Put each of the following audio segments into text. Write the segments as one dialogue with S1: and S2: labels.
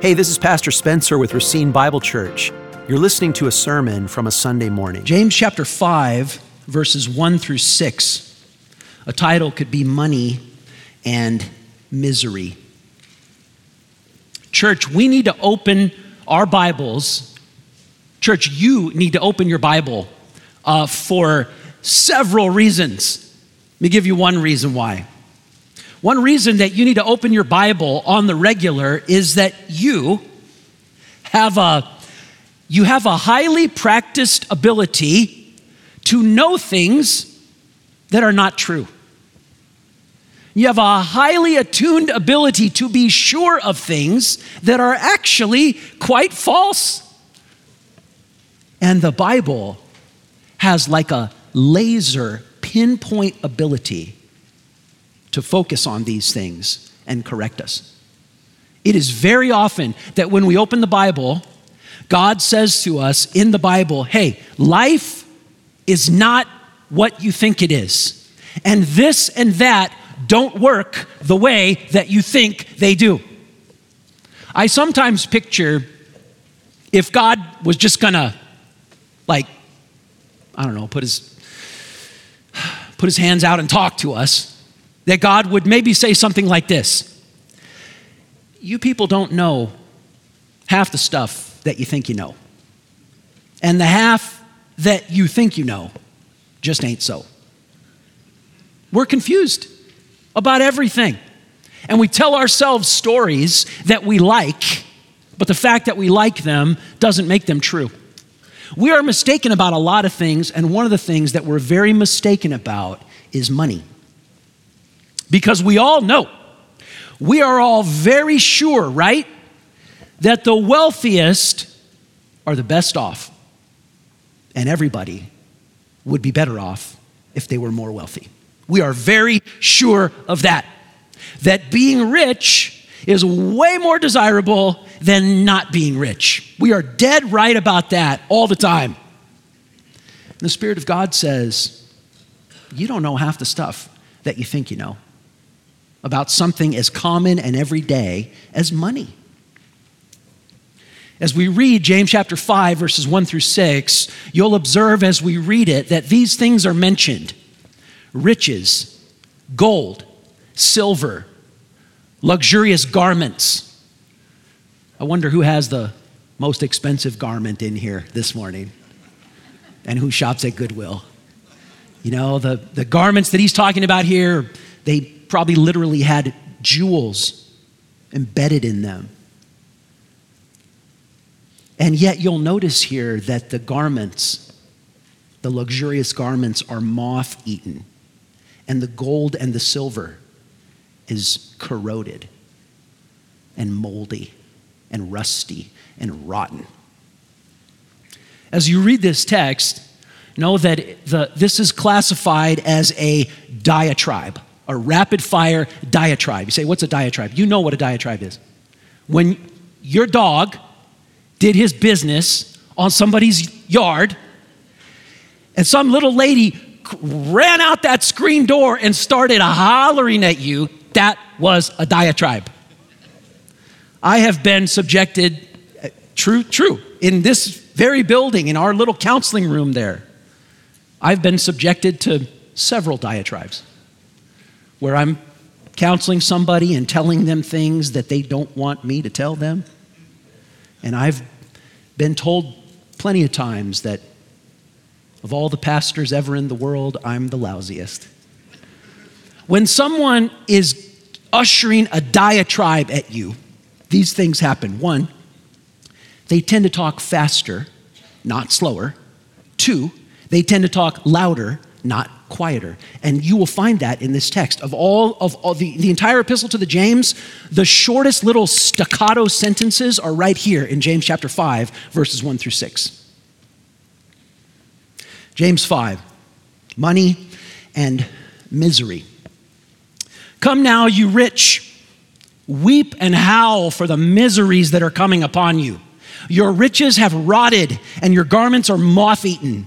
S1: Hey, this is Pastor Spencer with Racine Bible Church. You're listening to a sermon from a Sunday morning.
S2: James chapter 5, verses 1 through 6. A title could be Money and Misery. Church, we need to open our Bibles. Church, you need to open your Bible uh, for several reasons. Let me give you one reason why. One reason that you need to open your Bible on the regular is that you have a you have a highly practiced ability to know things that are not true. You have a highly attuned ability to be sure of things that are actually quite false. And the Bible has like a laser pinpoint ability to focus on these things and correct us. It is very often that when we open the Bible, God says to us in the Bible, hey, life is not what you think it is. And this and that don't work the way that you think they do. I sometimes picture if God was just gonna, like, I don't know, put his put his hands out and talk to us, that God would maybe say something like this You people don't know half the stuff that you think you know, and the half that you think you know just ain't so. We're confused about everything. And we tell ourselves stories that we like, but the fact that we like them doesn't make them true. We are mistaken about a lot of things, and one of the things that we're very mistaken about is money. Because we all know, we are all very sure, right, that the wealthiest are the best off. And everybody would be better off if they were more wealthy. We are very sure of that. That being rich is way more desirable than not being rich. We are dead right about that all the time. And the Spirit of God says, You don't know half the stuff that you think you know about something as common and everyday as money. As we read James chapter 5, verses 1 through 6, you'll observe as we read it that these things are mentioned riches, gold, silver, luxurious garments. I wonder who has the most expensive garment in here this morning and who shops at Goodwill. You know, the, the garments that he's talking about here, they probably literally had jewels embedded in them. And yet, you'll notice here that the garments, the luxurious garments, are moth eaten, and the gold and the silver is corroded and moldy and rusty and rotten. As you read this text, know that the, this is classified as a diatribe a rapid fire diatribe. You say, What's a diatribe? You know what a diatribe is. When your dog did his business on somebody's yard, and some little lady ran out that screen door and started hollering at you, that was a diatribe. I have been subjected, uh, true, true, in this very building, in our little counseling room there, I've been subjected to several diatribes where I'm counseling somebody and telling them things that they don't want me to tell them. And I've been told plenty of times that of all the pastors ever in the world, I'm the lousiest. When someone is ushering a diatribe at you, these things happen. One, they tend to talk faster, not slower. Two, they tend to talk louder, not quieter. And you will find that in this text. Of all of all the, the entire epistle to the James, the shortest little staccato sentences are right here in James chapter 5, verses 1 through 6. James 5, money and misery. Come now, you rich, weep and howl for the miseries that are coming upon you. Your riches have rotted, and your garments are moth eaten.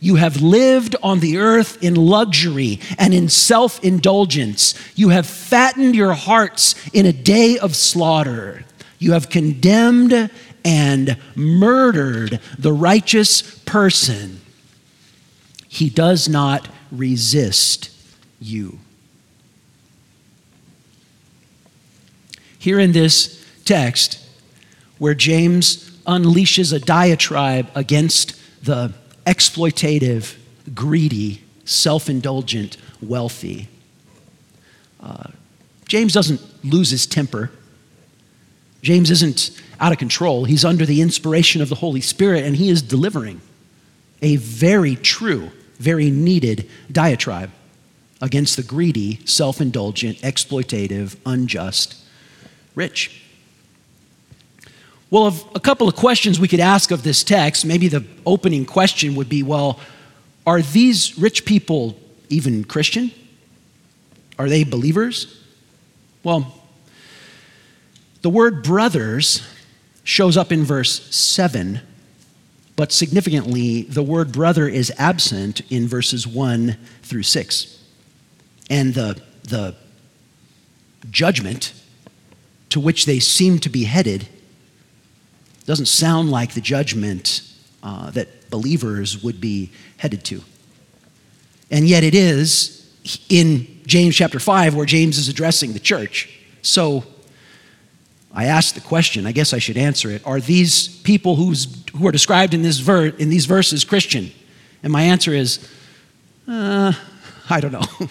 S2: You have lived on the earth in luxury and in self indulgence. You have fattened your hearts in a day of slaughter. You have condemned and murdered the righteous person. He does not resist you. Here in this text, where James unleashes a diatribe against the exploitative, greedy, self indulgent, wealthy. Uh, James doesn't lose his temper. James isn't out of control. He's under the inspiration of the Holy Spirit, and he is delivering a very true, very needed diatribe against the greedy, self indulgent, exploitative, unjust rich. Well, a couple of questions we could ask of this text. Maybe the opening question would be well, are these rich people even Christian? Are they believers? Well, the word brothers shows up in verse 7, but significantly, the word brother is absent in verses 1 through 6. And the, the judgment to which they seem to be headed doesn't sound like the judgment uh, that believers would be headed to. And yet it is in James chapter 5 where James is addressing the church. So I ask the question, I guess I should answer it. Are these people who's, who are described in, this ver- in these verses Christian? And my answer is, uh, I don't know.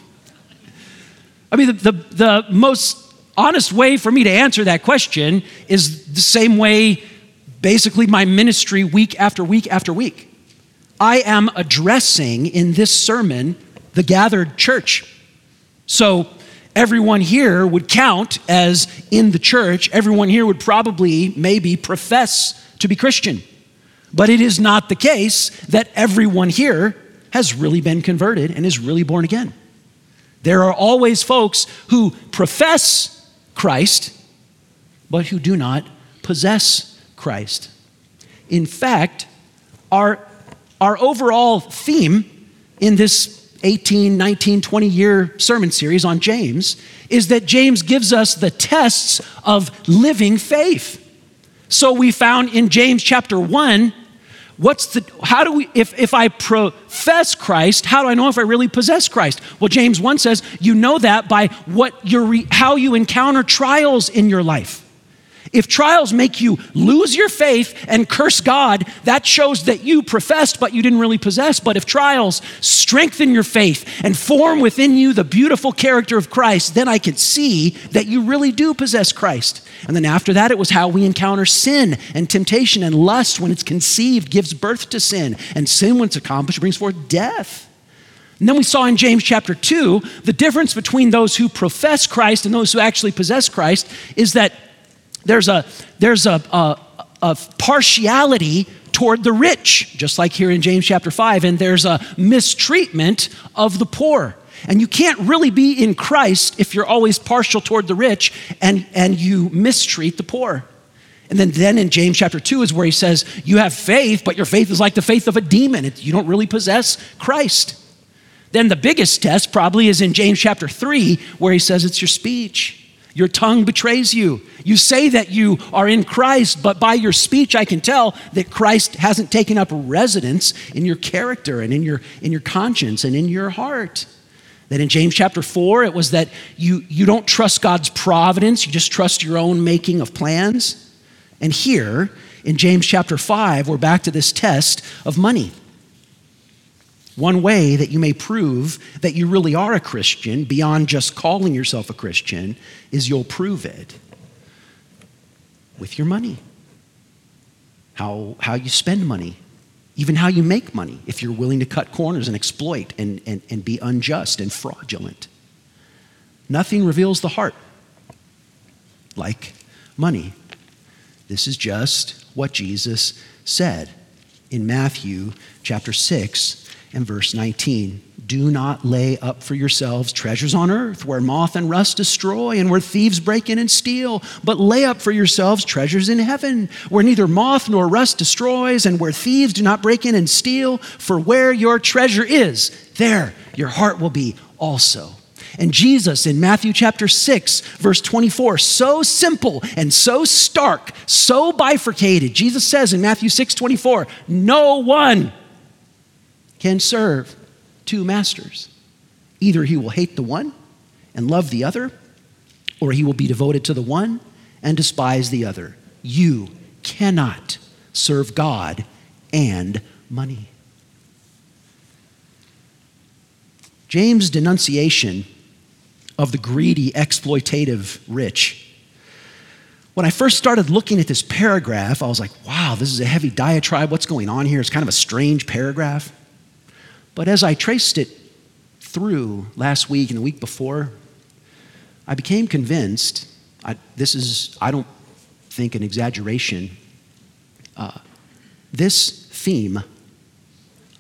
S2: I mean, the, the, the most honest way for me to answer that question is the same way basically my ministry week after week after week. I am addressing in this sermon the gathered church. So everyone here would count as in the church. Everyone here would probably, maybe, profess to be Christian. But it is not the case that everyone here has really been converted and is really born again. There are always folks who profess Christ, but who do not possess Christ. In fact, our, our overall theme in this 18, 19, 20 year sermon series on James is that James gives us the tests of living faith. So we found in James chapter 1 what's the how do we if if i profess christ how do i know if i really possess christ well james 1 says you know that by what your how you encounter trials in your life if trials make you lose your faith and curse God, that shows that you professed but you didn't really possess. But if trials strengthen your faith and form within you the beautiful character of Christ, then I can see that you really do possess Christ. And then after that, it was how we encounter sin and temptation and lust when it's conceived gives birth to sin. And sin, when it's accomplished, brings forth death. And then we saw in James chapter 2 the difference between those who profess Christ and those who actually possess Christ is that there's a, there's a, a, a partiality toward the rich, just like here in James chapter 5, and there's a mistreatment of the poor. And you can't really be in Christ if you're always partial toward the rich and, and you mistreat the poor. And then, then in James chapter 2 is where he says, You have faith, but your faith is like the faith of a demon. It, you don't really possess Christ. Then the biggest test probably is in James chapter 3, where he says, It's your speech. Your tongue betrays you. You say that you are in Christ, but by your speech, I can tell that Christ hasn't taken up residence in your character and in your, in your conscience and in your heart. That in James chapter 4, it was that you, you don't trust God's providence, you just trust your own making of plans. And here, in James chapter 5, we're back to this test of money. One way that you may prove that you really are a Christian, beyond just calling yourself a Christian, is you'll prove it with your money. How, how you spend money, even how you make money, if you're willing to cut corners and exploit and, and, and be unjust and fraudulent. Nothing reveals the heart like money. This is just what Jesus said.
S1: in Matthew chapter 6 and verse 19. Do not lay up for yourselves treasures on earth where moth and rust destroy and where thieves break in and steal, but lay up for yourselves treasures in heaven where neither moth nor rust destroys and where thieves do not break in and steal. For where your treasure is, there your heart will be also. And Jesus in Matthew chapter 6, verse 24, so simple and so stark, so bifurcated. Jesus says in Matthew 6, 24, no one can serve two masters. Either he will hate the one and love the other, or he will be devoted to the one and despise the other. You cannot serve God and money. James' denunciation of the greedy, exploitative rich. When I first started looking at this paragraph, I was like, wow, this is a heavy diatribe. What's going on here? It's kind of a strange paragraph. But as I traced it through last week and the week before, I became convinced I, this is, I don't think, an exaggeration. Uh, this theme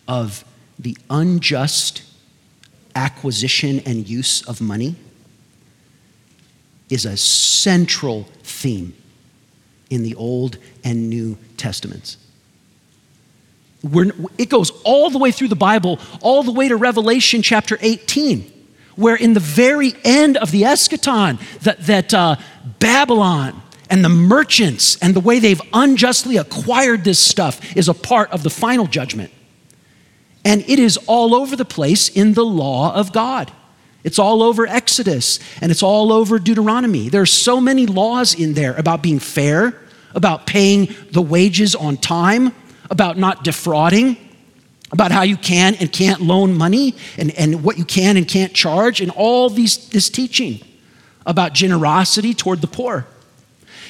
S1: of the unjust acquisition and use of money is a central theme in the Old and New Testaments. We're, it goes all the way through the Bible, all the way to Revelation chapter 18, where in the very end of the eschaton, that, that uh, Babylon and the merchants and the way they've unjustly acquired this stuff is a part of the final judgment. And it is all over the place in the law of God. It's all over Exodus and it's all over Deuteronomy. There are so many laws in there about being fair, about paying the wages on time, about not defrauding, about how you can and can't loan money and, and what you can and can't charge, and all these, this teaching about generosity toward the poor.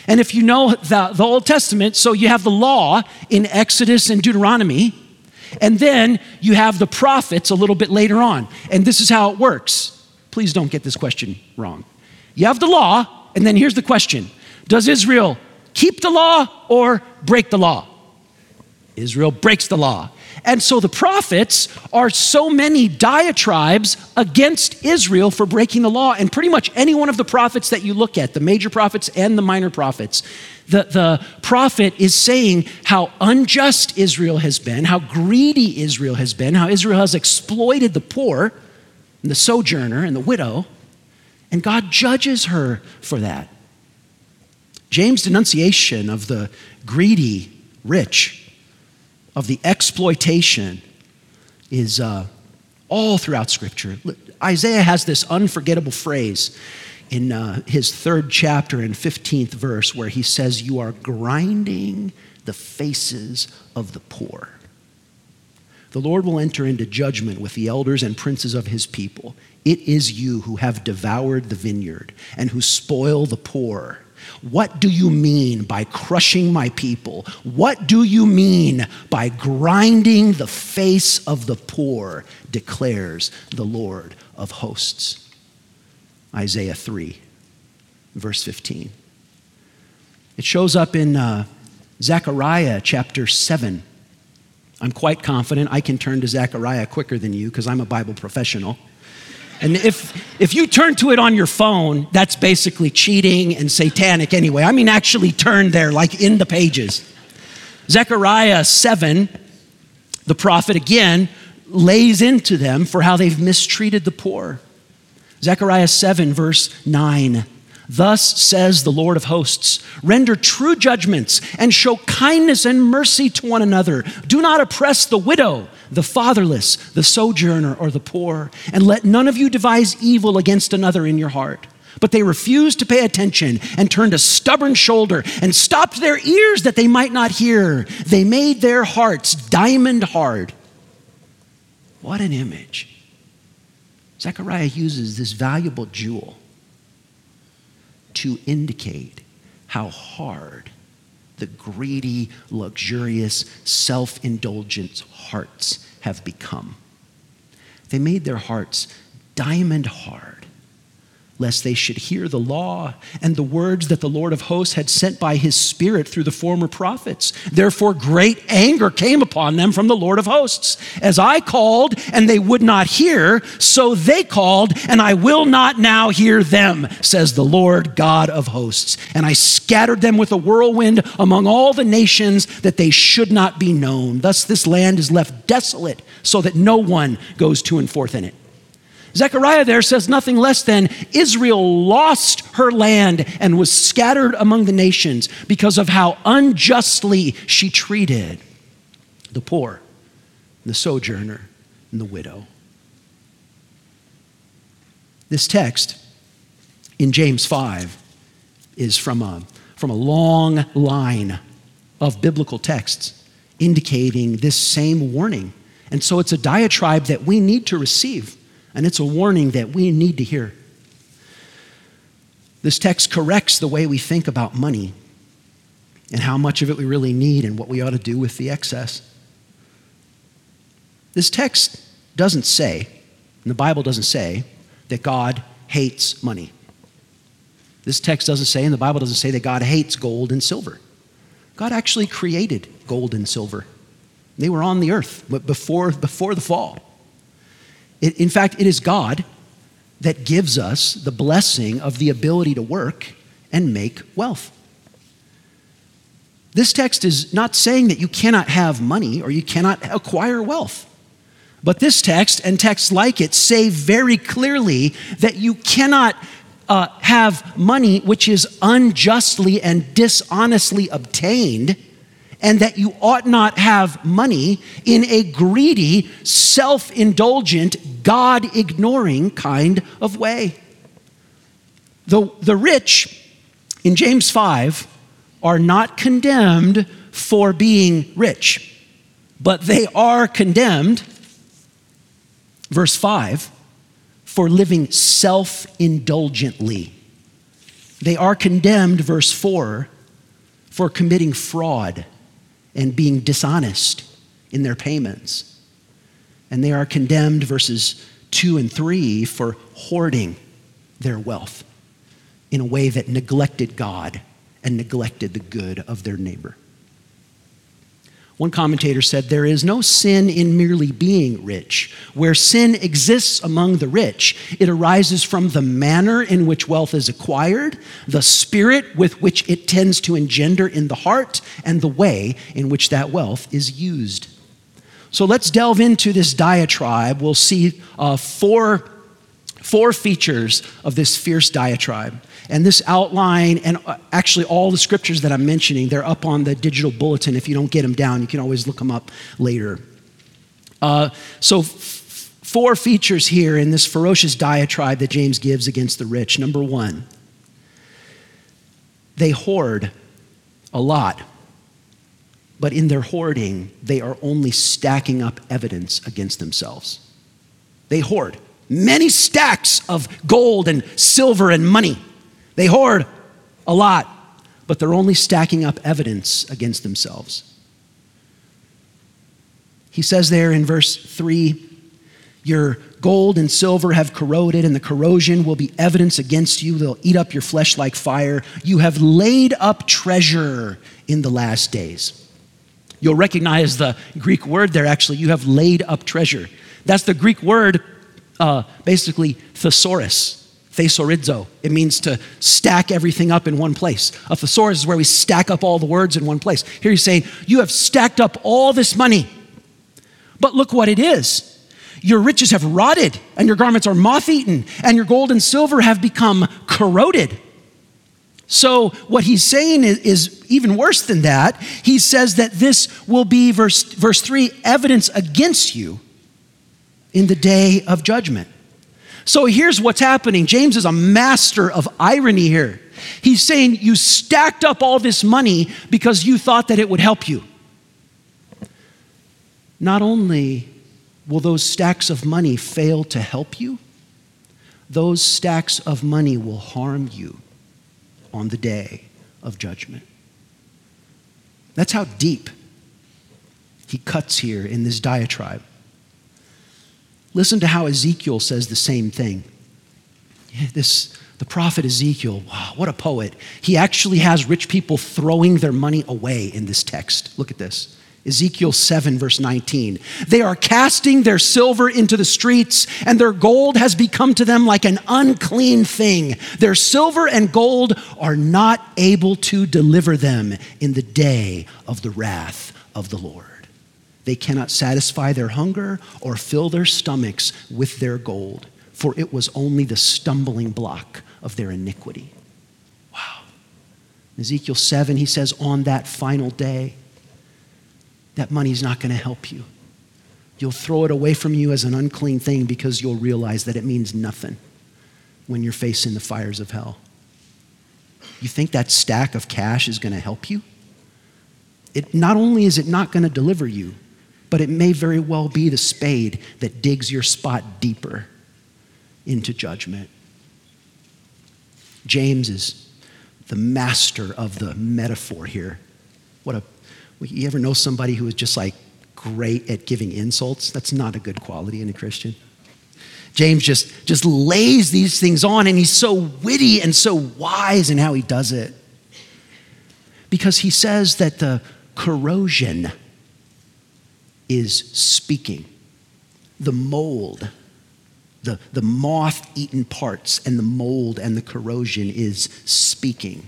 S1: And if you know the, the Old Testament, so you have the law in Exodus and Deuteronomy, and then you have the prophets a little bit later on. And this is how it works. Please don't get this question wrong. You have the law, and then here's the question Does Israel keep the law or break the law? Israel breaks the law. And so the prophets are so many diatribes against Israel for breaking the law. And pretty much any one of the prophets that you look at, the major prophets and the minor prophets, the, the prophet is saying how unjust Israel has been, how greedy Israel has been, how Israel has exploited the poor, and the sojourner, and the widow. And God judges her for that. James' denunciation of the greedy rich of the exploitation is uh, all throughout Scripture. Isaiah has this unforgettable phrase in uh, his third chapter and 15th verse where he says, You are grinding the faces of the poor. The Lord will enter into judgment with the elders and princes of his people. It is you who have devoured the vineyard and who spoil the poor what do you mean by crushing my people? What do you mean by grinding the face of the poor, declares the Lord of hosts? Isaiah 3, verse 15. It shows up in uh, Zechariah chapter 7. I'm quite confident I can turn to Zechariah quicker than you because I'm a Bible professional. And if, if you turn to it on your phone, that's basically cheating and satanic anyway. I mean, actually turn there, like in the pages. Zechariah 7, the prophet again lays into them for how they've mistreated the poor. Zechariah 7, verse 9. Thus says the Lord of hosts render true judgments and show kindness and mercy to one another. Do not oppress the widow, the fatherless, the sojourner, or the poor, and let none of you devise evil against another in your heart. But they refused to pay attention and turned a stubborn shoulder and stopped their ears that they might not hear. They made their hearts diamond hard. What an image. Zechariah uses this valuable jewel to indicate how hard the greedy, luxurious, self indulgent hearts have become. They made their hearts diamond hard. Lest they should hear the law and the words that the Lord of hosts had sent by his Spirit through the former prophets. Therefore, great anger came upon them from the Lord of hosts. As I called, and they would not hear, so they called, and I will not now hear them, says the Lord God of hosts. And I scattered them with a whirlwind among all the nations that they should not be known. Thus, this land is left desolate, so that no one goes to and forth in it. Zechariah there says nothing less than Israel lost her land and was scattered among the nations because of how unjustly she treated the poor, the sojourner, and the widow. This text in James 5 is from a, from a long line of biblical texts indicating this same warning. And so it's a diatribe that we need to receive. And it's a warning that we need to hear. This text corrects the way we think about money and how much of it we really need and what we ought to do with the excess. This text doesn't say, and the Bible doesn't say, that God hates money. This text doesn't say, and the Bible doesn't say, that God hates gold and silver. God actually created gold and silver. They were on the earth before, before the fall. It, in fact, it is God that gives us the blessing of the ability to work and make wealth. This text is not saying that you cannot have money or you cannot acquire wealth. But this text and texts like it say very clearly that you cannot uh, have money which is unjustly and dishonestly obtained and that you ought not have money in a greedy, self indulgent, God ignoring kind of way. The, the rich in James 5 are not condemned for being rich, but they are condemned, verse 5, for living self indulgently. They are condemned, verse 4, for committing fraud and being dishonest in their payments. And they are condemned, verses 2 and 3, for hoarding their wealth in a way that neglected God and neglected the good of their neighbor. One commentator said, There is no sin in merely being rich. Where sin exists among the rich, it arises from the manner in which wealth is acquired, the spirit with which it tends to engender in the heart, and the way in which that wealth is used. So let's delve into this diatribe. We'll see uh, four, four features of this fierce diatribe. And this outline, and uh, actually all the scriptures that I'm mentioning, they're up on the digital bulletin. If you don't get them down, you can always look them up later. Uh, so, f- four features here in this ferocious diatribe that James gives against the rich. Number one, they hoard a lot, but in their hoarding, they are only stacking up evidence against themselves. They hoard many stacks of gold and silver and money. They hoard a lot, but they're only stacking up evidence against themselves. He says there in verse 3 Your gold and silver have corroded, and the corrosion will be evidence against you. They'll eat up your flesh like fire. You have laid up treasure in the last days. You'll recognize the Greek word there, actually. You have laid up treasure. That's the Greek word, uh, basically, thesaurus thesaurizo. It means to stack everything up in one place. A thesaurus is where we stack up all the words in one place. Here he's saying, You have stacked up all this money, but look what it is. Your riches have rotted, and your garments are moth eaten, and your gold and silver have become corroded. So, what he's saying is, is, even worse than that. He says that this will be, verse, verse 3, evidence against you in the day of judgment. So here's what's happening. James is a master of irony here. He's saying you stacked up all this money because you thought that it would help you. Not only will those stacks of money fail to help you, those stacks of money will harm you on the day of judgment. That's how deep he cuts here in this diatribe. Listen to how Ezekiel says the same thing. This The prophet Ezekiel, wow, what a poet. He actually has rich people throwing their money away in this text. Look at this. Ezekiel 7, verse 19. They are casting their silver into the streets, and their gold has become to them like an unclean thing. Their silver and gold are not able to deliver them in the day of the wrath of the Lord. They cannot satisfy their hunger or fill their stomachs with their gold, for it was only the stumbling block of their iniquity. Wow. Ezekiel 7, he says, on that final day, that money's not going to help you. You'll throw it away from you as an unclean thing because you'll realize that it means nothing when you're facing the fires of hell. You think that stack of cash is going to help you? It, not only is it not going to deliver you, but it may very well be the spade that digs your spot deeper into judgment. James is the master of the metaphor here. What a you ever know somebody who is just like great at giving insults? That's not a good quality in a Christian. James just, just lays these things on, and he's so witty and so wise in how he does it. Because he says that the corrosion is speaking, the mold, the, the moth eaten parts, and the mold and the corrosion is speaking.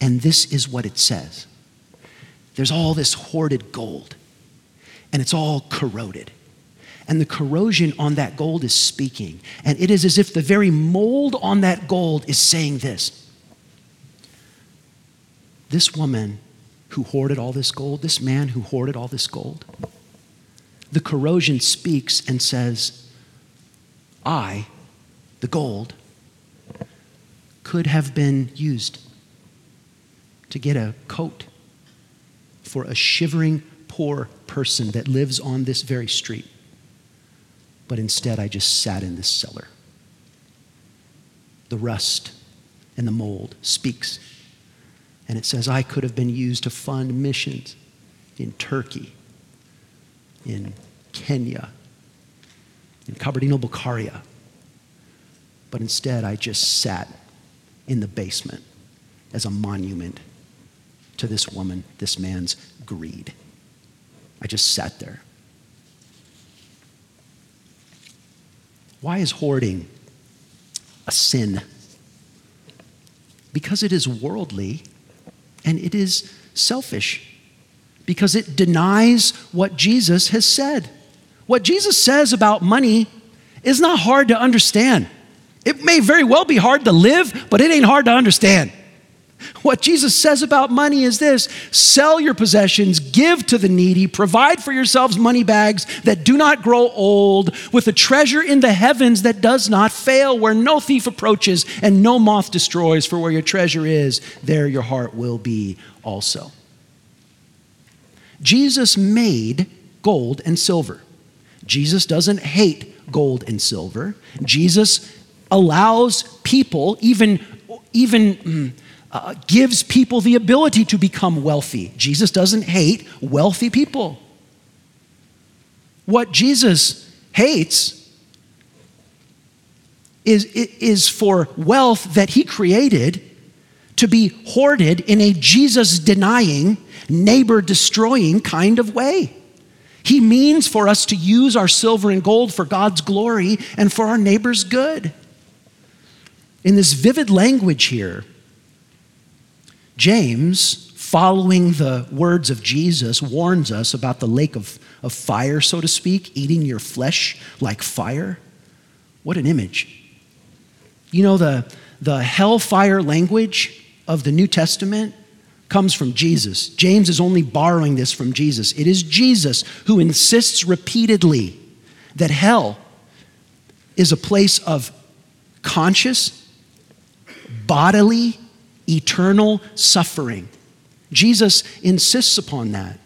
S1: And this is what it says there's all this hoarded gold, and it's all corroded. And the corrosion on that gold is speaking. And it is as if the very mold on that gold is saying this This woman who hoarded all this gold, this man who hoarded all this gold, the corrosion speaks and says, I, the gold, could have been used to get a coat for a shivering poor person that lives on this very street. But instead, I just sat in this cellar. The rust and the mold speaks. And it says, I could have been used to fund missions in Turkey, in Kenya, in Kabardino-Balkaria. But instead, I just sat in the basement as a monument to this woman, this man's greed. I just sat there. Why is hoarding a sin? Because it is worldly and it is selfish. Because it denies what Jesus has said. What Jesus says about money is not hard to understand. It may very well be hard to live, but it ain't hard to understand. What Jesus says about money is this sell your possessions, give to the needy, provide for yourselves money bags that do not grow old, with a treasure in the heavens that does not fail, where no thief approaches and no moth destroys. For where your treasure is, there your heart will be also. Jesus made gold and silver. Jesus doesn't hate gold and silver. Jesus allows people, even, even mm, uh, gives people the ability to become wealthy. Jesus doesn't hate wealthy people. What Jesus hates is, is for wealth that he created to be hoarded in a Jesus denying, neighbor destroying kind of way. He means for us to use our silver and gold for God's glory and for our neighbor's good. In this vivid language here, James, following the words of Jesus, warns us about the lake of, of fire, so to speak, eating your flesh like fire. What an image. You know, the, the hellfire language of the New Testament comes from Jesus. James is only borrowing this from Jesus. It is Jesus who insists repeatedly that hell is a place of conscious, bodily, eternal suffering. Jesus insists upon that.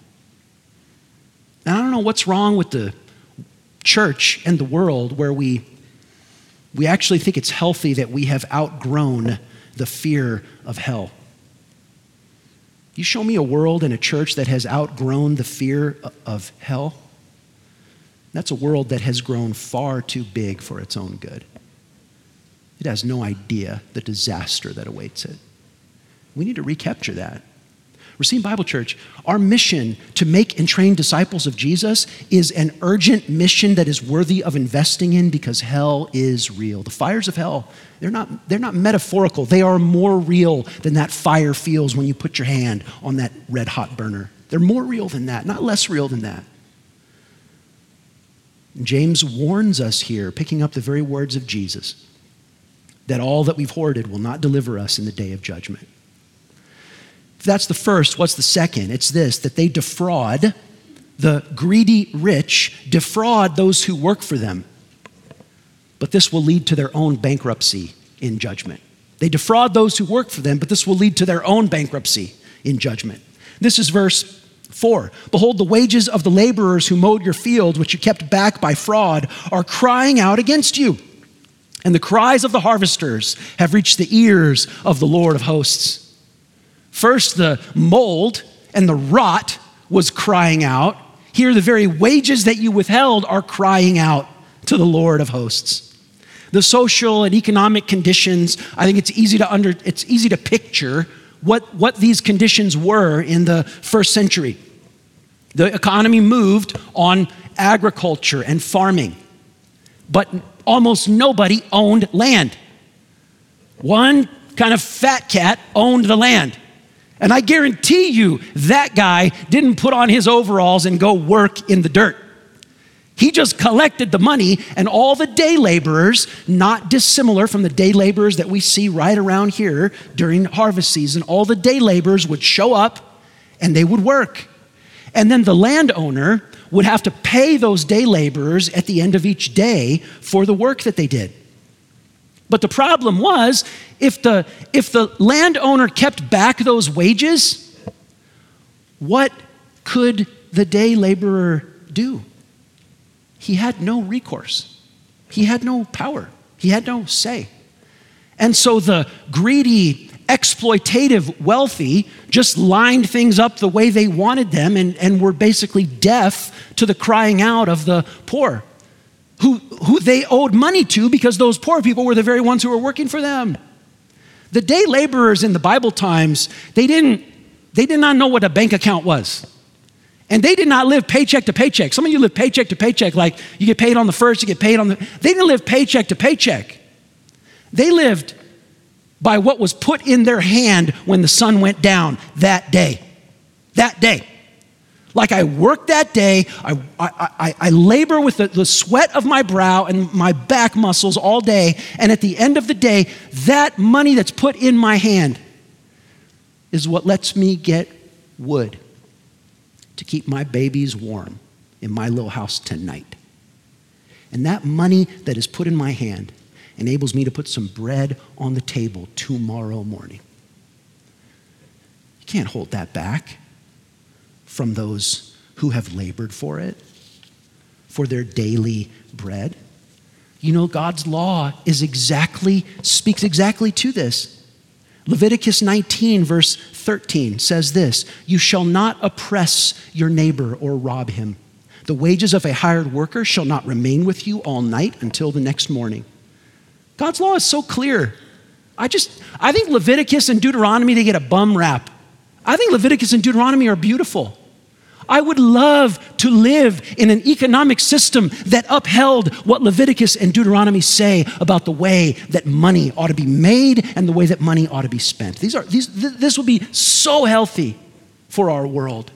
S1: And I don't know what's wrong with the church and the world where we, we actually think it's healthy that we have outgrown the fear of hell. You show me a world and a church that has outgrown the fear of hell. That's a world that has grown far too big for its own good. It has no idea the disaster that awaits it. We need to recapture that. Racine Bible Church, our mission to make and train disciples of Jesus is an urgent mission that is worthy of investing in because hell is real. The fires of hell, they're not, they're not metaphorical, they are more real than that fire feels when you put your hand on that red hot burner. They're more real than that, not less real than that. James warns us here, picking up the very words of Jesus, that all that we've hoarded will not deliver us in the day of judgment. That's the first, what's the second? It's this that they defraud the greedy rich, defraud those who work for them. But this will lead to their own bankruptcy in judgment. They defraud those who work for them, but this will lead to their own bankruptcy in judgment. This is verse 4. Behold, the wages of the laborers who mowed your field, which you kept back by fraud, are crying out against you. And the cries of the harvesters have reached the ears of the Lord of hosts. First, the mold and the rot was crying out. Here, the very wages that you withheld are crying out to the Lord of hosts. The social and economic conditions, I think it's easy to under, it's easy to picture what, what these conditions were in the first century. The economy moved on agriculture and farming, but almost nobody owned land. One kind of fat cat owned the land. And I guarantee you that guy didn't put on his overalls and go work in the dirt. He just collected the money, and all the day laborers, not dissimilar from the day laborers that we see right around here during harvest season, all the day laborers would show up and they would work. And then the landowner would have to pay those day laborers at the end of each day for the work that they did. But the problem was if the, if the landowner kept back those wages, what could the day laborer do? He had no recourse, he had no power, he had no say. And so the greedy, exploitative wealthy just lined things up the way they wanted them and, and were basically deaf to the crying out of the poor who, who they owed money to because those poor people were the very ones who were working for them. The day laborers in the Bible times, they didn't, they did not know what a bank account was. And they did not live paycheck to paycheck. Some of you live paycheck to paycheck, like you get paid on the first, you get paid on the. They didn't live paycheck to paycheck. They lived by what was put in their hand when the sun went down that day. That day. Like I work that day, I, I, I, I labor with the, the sweat of my brow and my back muscles all day, and at the end of the day, that money that's put in my hand is what lets me get wood to keep my babies warm in my little house tonight. And that money that is put in my hand enables me to put some bread on the table tomorrow morning. You can't hold that back from those who have labored for it, for their daily bread. You know, God's law is exactly, speaks exactly to this. Leviticus 19, verse 13 says this You shall not oppress your neighbor or rob him. The wages of a hired worker shall not remain with you all night until the next morning. God's law is so clear. I just, I think Leviticus and Deuteronomy, they get a bum rap. I think Leviticus and Deuteronomy are beautiful. I would love to live in an economic system that upheld what Leviticus and Deuteronomy say about the way that money ought to be made and the way that money ought to be spent. These are, these, th- this would be so healthy for our world.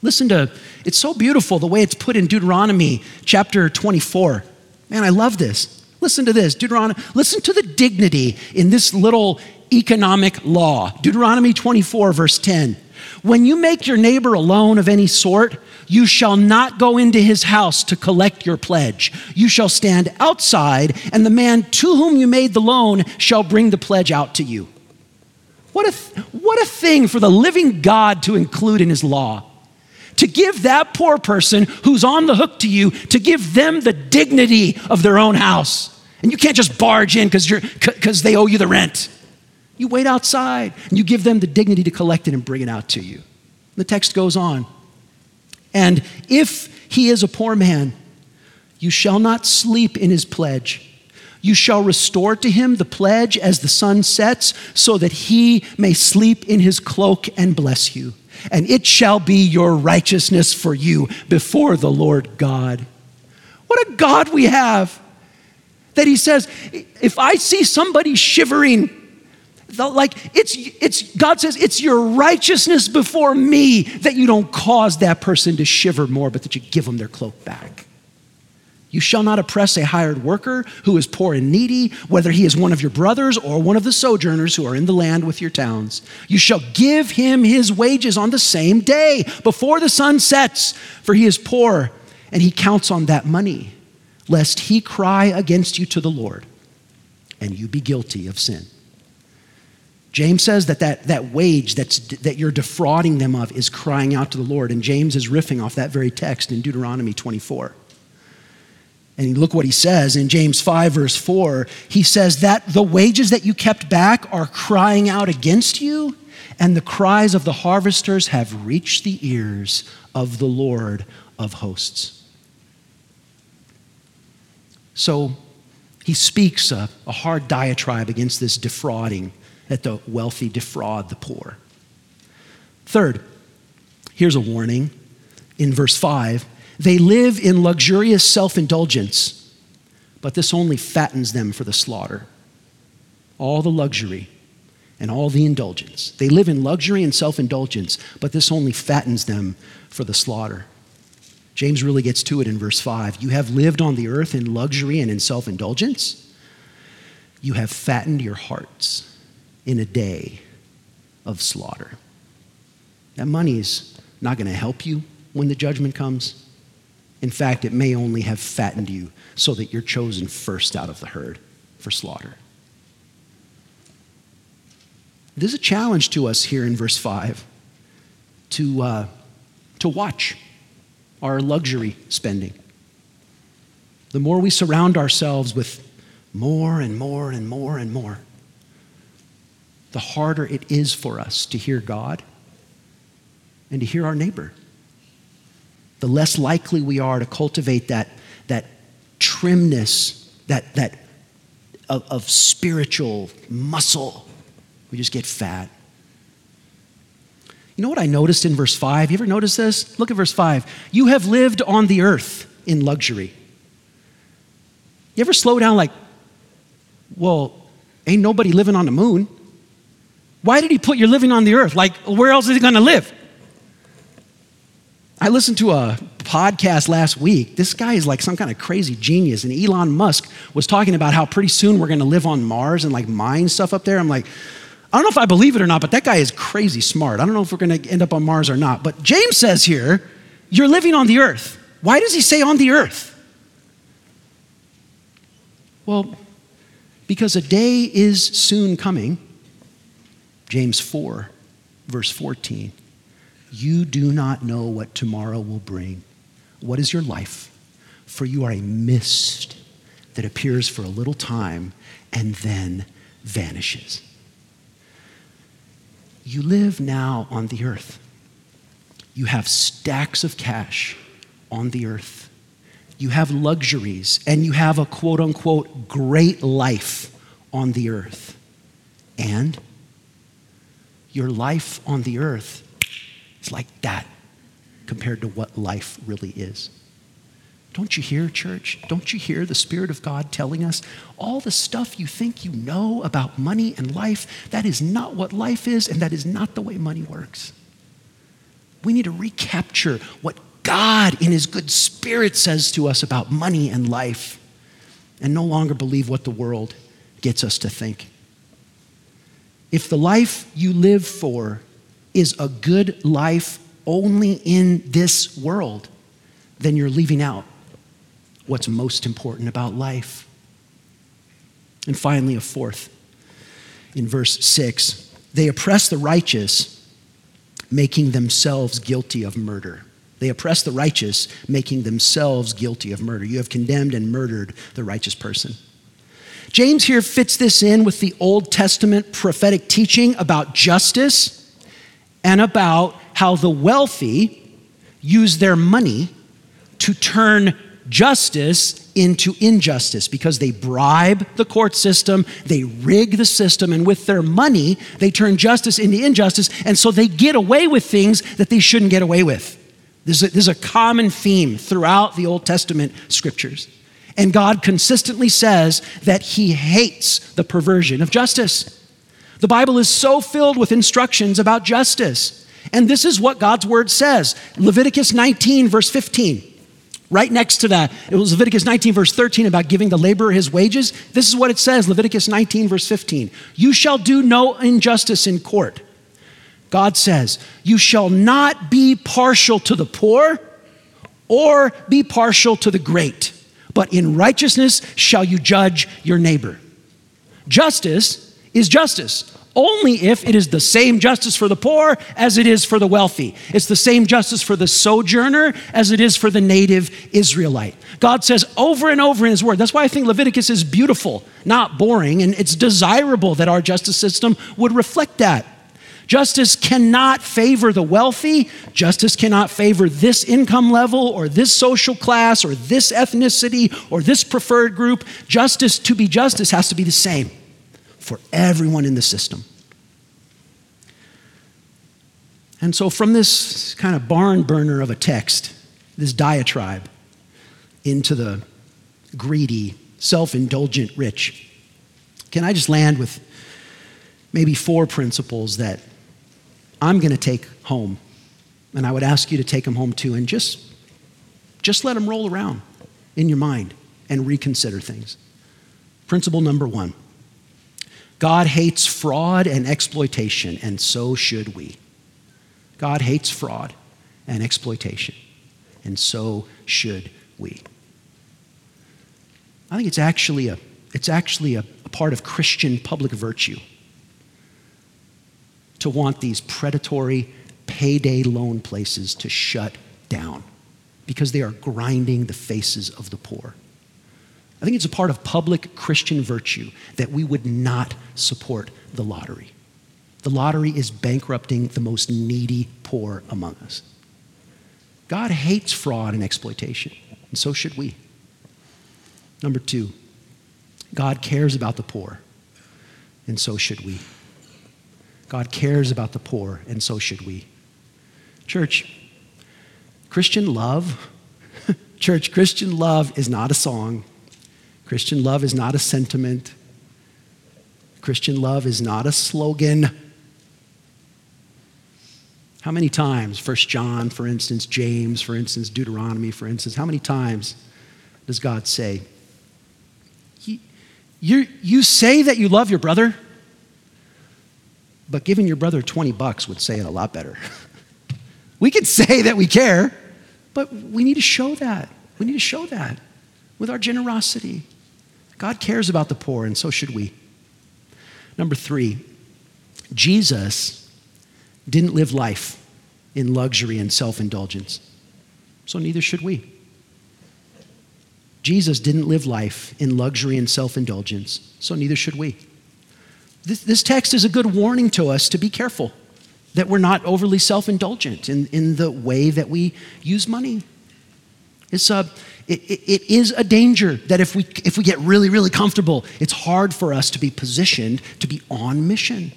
S1: Listen to, it's so beautiful the way it's put in Deuteronomy chapter 24. Man, I love this. Listen to this, Deuteronomy. Listen to the dignity in this little economic law. Deuteronomy 24, verse 10. When you make your neighbor a loan of any sort, you shall not go into his house to collect your pledge. You shall stand outside, and the man to whom you made the loan shall bring the pledge out to you. What a, th- what a thing for the living God to include in his law. To give that poor person who's on the hook to you, to give them the dignity of their own house. And you can't just barge in because they owe you the rent. You wait outside and you give them the dignity to collect it and bring it out to you. The text goes on. And if he is a poor man, you shall not sleep in his pledge, You shall restore to him the pledge as the sun sets, so that he may sleep in his cloak and bless you. And it shall be your righteousness for you before the Lord God. What a God we have! That he says, if I see somebody shivering, like it's it's God says it's your righteousness before me that you don't cause that person to shiver more, but that you give them their cloak back. You shall not oppress a hired worker who is poor and needy, whether he is one of your brothers or one of the sojourners who are in the land with your towns. You shall give him his wages on the same day before the sun sets, for he is poor and he counts on that money, lest he cry against you to the Lord and you be guilty of sin. James says that that, that wage that's, that you're defrauding them of is crying out to the Lord. And James is riffing off that very text in Deuteronomy 24. And look what he says in James 5, verse 4. He says that the wages that you kept back are crying out against you, and the cries of the harvesters have reached the ears of the Lord of hosts. So he speaks a, a hard diatribe against this defrauding, that the wealthy defraud the poor. Third, here's a warning in verse 5 they live in luxurious self indulgence, but this only fattens them for the slaughter. All the luxury and all the indulgence. They live in luxury and self indulgence, but this only fattens them for the slaughter. James really gets to it in verse 5. You have lived on the earth in luxury and in self indulgence. You have fattened your hearts in a day of slaughter. That money is not going to help you when the judgment comes. In fact, it may only have fattened you so that you're chosen first out of the herd for slaughter. There's a challenge to us here in verse 5 to, uh, to watch our luxury spending. The more we surround ourselves with more and more and more and more, the harder it is for us to hear God and to hear our neighbor the less likely we are to cultivate that, that trimness, that, that of, of spiritual muscle. We just get fat. You know what I noticed in verse 5? You ever notice this? Look at verse 5. You have lived on the earth in luxury. You ever slow down like, well, ain't nobody living on the moon? Why did he put your living on the earth? Like, where else is he gonna live? I listened to a podcast last week. This guy is like some kind of crazy genius. And Elon Musk was talking about how pretty soon we're going to live on Mars and like mine stuff up there. I'm like, I don't know if I believe it or not, but that guy is crazy smart. I don't know if we're going to end up on Mars or not. But James says here, you're living on the earth. Why does he say on the earth? Well, because a day is soon coming. James 4, verse 14 you do not know what tomorrow will bring. What is your life? For you are a mist that appears for a little time and then vanishes. You live now on the earth. You have stacks of cash on the earth. You have luxuries and you have a quote unquote great life on the earth. And your life on the earth it's like that compared to what life really is. Don't you hear, church? Don't you hear the Spirit of God telling us all the stuff you think you know about money and life? That is not what life is, and that is not the way money works. We need to recapture what God, in His good Spirit, says to us about money and life, and no longer believe what the world gets us to think. If the life you live for is a good life only in this world, then you're leaving out what's most important about life. And finally, a fourth, in verse 6 they oppress the righteous, making themselves guilty of murder. They oppress the righteous, making themselves guilty of murder. You have condemned and murdered the righteous person. James here fits this in with the Old Testament prophetic teaching about justice and about how the wealthy use their money to turn justice into injustice because they bribe the court system, they rig the system, and with their money, they turn justice into injustice, and so they get away with things that they shouldn't get away with. This is a, this is a common theme throughout the Old Testament scriptures. And God consistently says that He hates the perversion of justice. The Bible is so filled with instructions about justice. And this is what God's word says Leviticus 19, verse 15. Right next to that, it was Leviticus 19, verse 13, about giving the laborer his wages. This is what it says Leviticus 19, verse 15. You shall do no injustice in court. God says, You shall not be partial to the poor or be partial to the great, but in righteousness shall you judge your neighbor. Justice is justice only if it is the same justice for the poor as it is for the wealthy. It's the same justice for the sojourner as it is for the native Israelite. God says over and over in His Word. That's why I think Leviticus is beautiful, not boring, and it's desirable that our justice system would reflect that. Justice cannot favor the wealthy. Justice cannot favor this income level or this social class or this ethnicity or this preferred group. Justice, to be justice, has to be the same for everyone in the system. And so, from this kind of barn burner of a text, this diatribe, into the greedy, self indulgent rich, can I just land with maybe four principles that I'm going to take home? And I would ask you to take them home too, and just, just let them roll around in your mind and reconsider things. Principle number one God hates fraud and exploitation, and so should we. God hates fraud and exploitation, and so should we. I think it's actually a, it's actually a, a part of Christian public virtue to want these predatory payday loan places to shut down because they are grinding the faces of the poor. I think it's a part of public Christian virtue that we would not support the lottery. The lottery is bankrupting the most needy poor among us. God hates fraud and exploitation, and so should we. Number two, God cares about the poor, and so should we. God cares about the poor, and so should we. Church, Christian love, church, Christian love is not a song. Christian love is not a sentiment. Christian love is not a slogan. How many times, First John, for instance, James, for instance, Deuteronomy, for instance, how many times does God say, you, you say that you love your brother, but giving your brother 20 bucks would say it a lot better. we could say that we care, but we need to show that. We need to show that with our generosity. God cares about the poor, and so should we. Number three, Jesus didn't live life in luxury and self indulgence, so neither should we. Jesus didn't live life in luxury and self indulgence, so neither should we. This, this, text is a good warning to us to be careful that we're not overly self indulgent in, in the way that we use money. It's a, it, it, it is a danger that if we, if we get really, really comfortable, it's hard for us to be positioned to be on mission.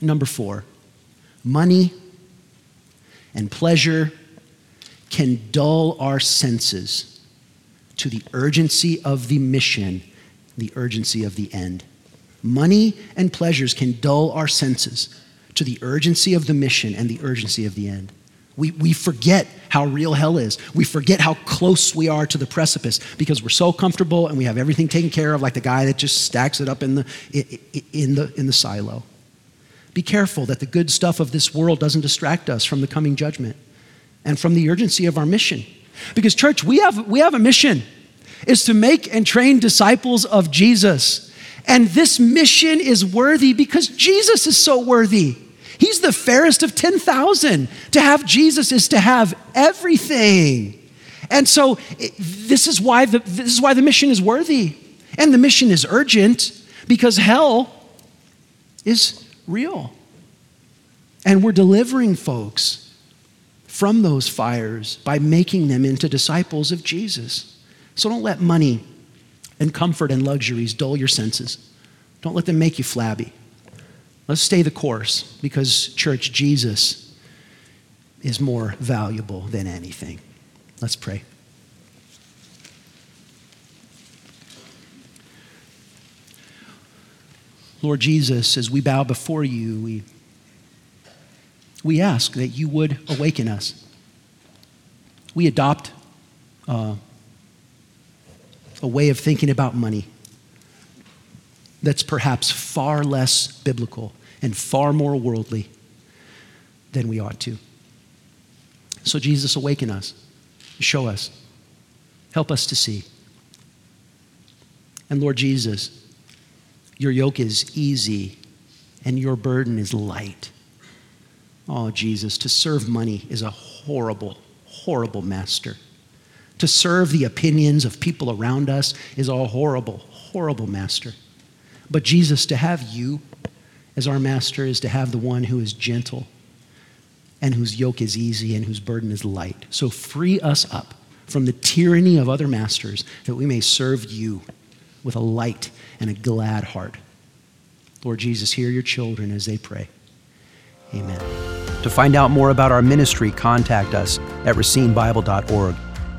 S1: Number four, money and pleasure can dull our senses to the urgency of the mission, the urgency of the end. Money and pleasures can dull our senses to the urgency of the mission and the urgency of the end. We, we forget how real hell is. We forget how close we are to the precipice because we're so comfortable and we have everything taken care of, like the guy that just stacks it up in the, in the, in the silo. Be careful that the good stuff of this world doesn't distract us from the coming judgment and from the urgency of our mission. Because, church, we have, we have a mission is to make and train disciples of Jesus. And this mission is worthy because Jesus is so worthy. He's the fairest of 10,000. To have Jesus is to have everything. And so this is why the, this is why the mission is worthy. And the mission is urgent because hell is real. And we're delivering folks from those fires by making them into disciples of Jesus. So don't let money and comfort and luxuries dull your senses. Don't let them make you flabby. Let's stay the course because, church, Jesus is more valuable than anything. Let's pray. Lord Jesus, as we bow before you, we, we ask that you would awaken us. We adopt uh, a way of thinking about money that's perhaps far less biblical and far more worldly than we ought to. So, Jesus, awaken us, show us, help us to see. And Lord Jesus, your yoke is easy and your burden is light. Oh, Jesus, to serve money is a horrible, horrible master. To serve the opinions of people around us is a horrible, horrible master. But Jesus, to have you as our master is to have the one who is gentle and whose yoke is easy and whose burden is light. So free us up from the tyranny of other masters that we may serve you with a light and a glad heart. Lord Jesus, hear your children as they pray. Amen. To find out more about our ministry, contact us at racinebible.org.